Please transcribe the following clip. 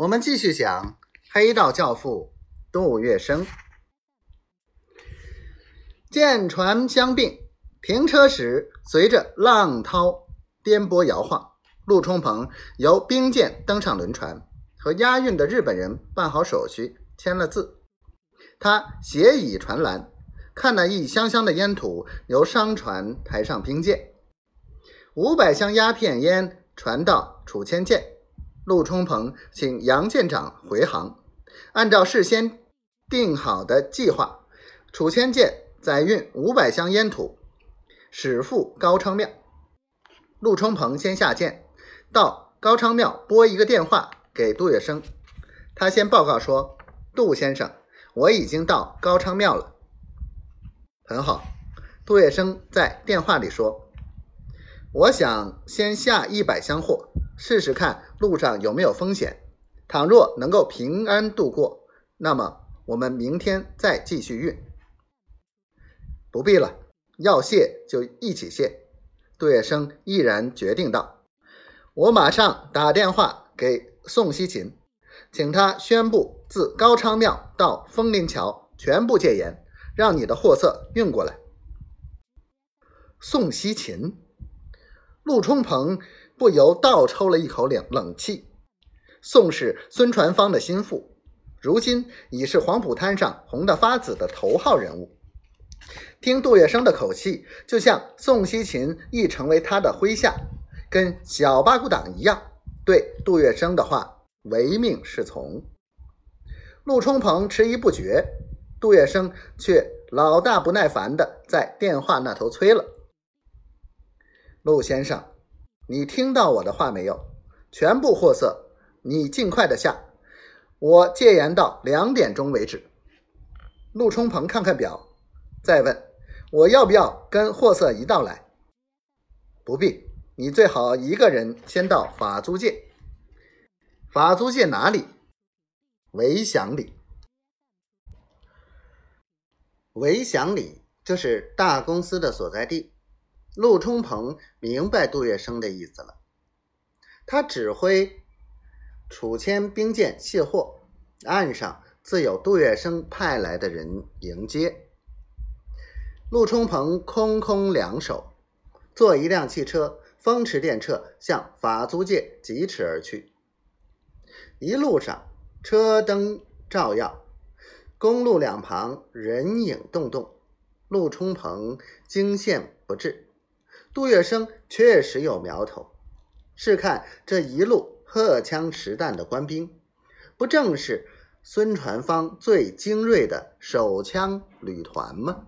我们继续讲黑道教父杜月笙。舰船相并，停车时随着浪涛颠簸摇晃。陆冲鹏由兵舰登上轮船，和押运的日本人办好手续，签了字。他斜倚船栏，看那一箱箱的烟土由商船抬上兵舰。五百箱鸦片烟传到楚千舰，陆冲鹏请杨舰长回航，按照事先定好的计划，楚千舰。载运五百箱烟土，驶赴高昌庙。陆冲鹏先下舰，到高昌庙拨一个电话给杜月笙。他先报告说：“杜先生，我已经到高昌庙了。”很好，杜月笙在电话里说：“我想先下一百箱货，试试看路上有没有风险。倘若能够平安度过，那么我们明天再继续运。”不必了，要谢就一起谢。杜月笙毅然决定道：“我马上打电话给宋希勤，请他宣布自高昌庙到枫林桥全部戒严，让你的货色运过来。”宋希勤，陆冲鹏不由倒抽了一口冷冷气。宋是孙传芳的心腹，如今已是黄浦滩上红得发紫的头号人物。听杜月笙的口气，就像宋希勤已成为他的麾下，跟小八股党一样，对杜月笙的话唯命是从。陆冲鹏迟疑不决，杜月笙却老大不耐烦的在电话那头催了：“陆先生，你听到我的话没有？全部货色你尽快的下，我戒严到两点钟为止。”陆冲鹏看看表，再问。我要不要跟货色一道来？不必，你最好一个人先到法租界。法租界哪里？维祥里。维祥里就是大公司的所在地。陆冲鹏明白杜月笙的意思了，他指挥楚谦兵舰卸货，岸上自有杜月笙派来的人迎接。陆冲鹏空空两手，坐一辆汽车，风驰电掣向法租界疾驰而去。一路上车灯照耀，公路两旁人影动动。陆冲鹏惊现不至，杜月笙确实有苗头。试看这一路荷枪实弹的官兵，不正是孙传芳最精锐的手枪旅团吗？